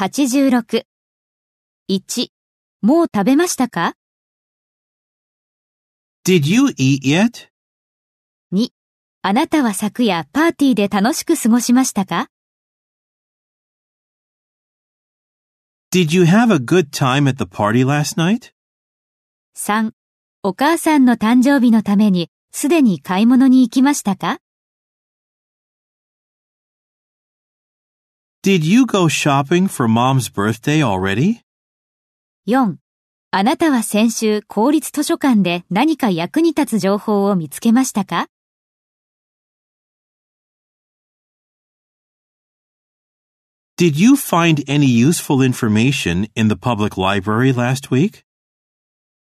86。1、もう食べましたか？Did you eat yet? 2、あなたは昨夜パーティーで楽しく過ごしましたか？Did you have a good time at the party last night? 3、お母さんの誕生日のためにすでに買い物に行きましたか？Did you go shopping for mom's birthday already? 4. あなたは先週公立図書館で何か役に立つ情報を見つけましたか Did you find any useful information in the public library last week?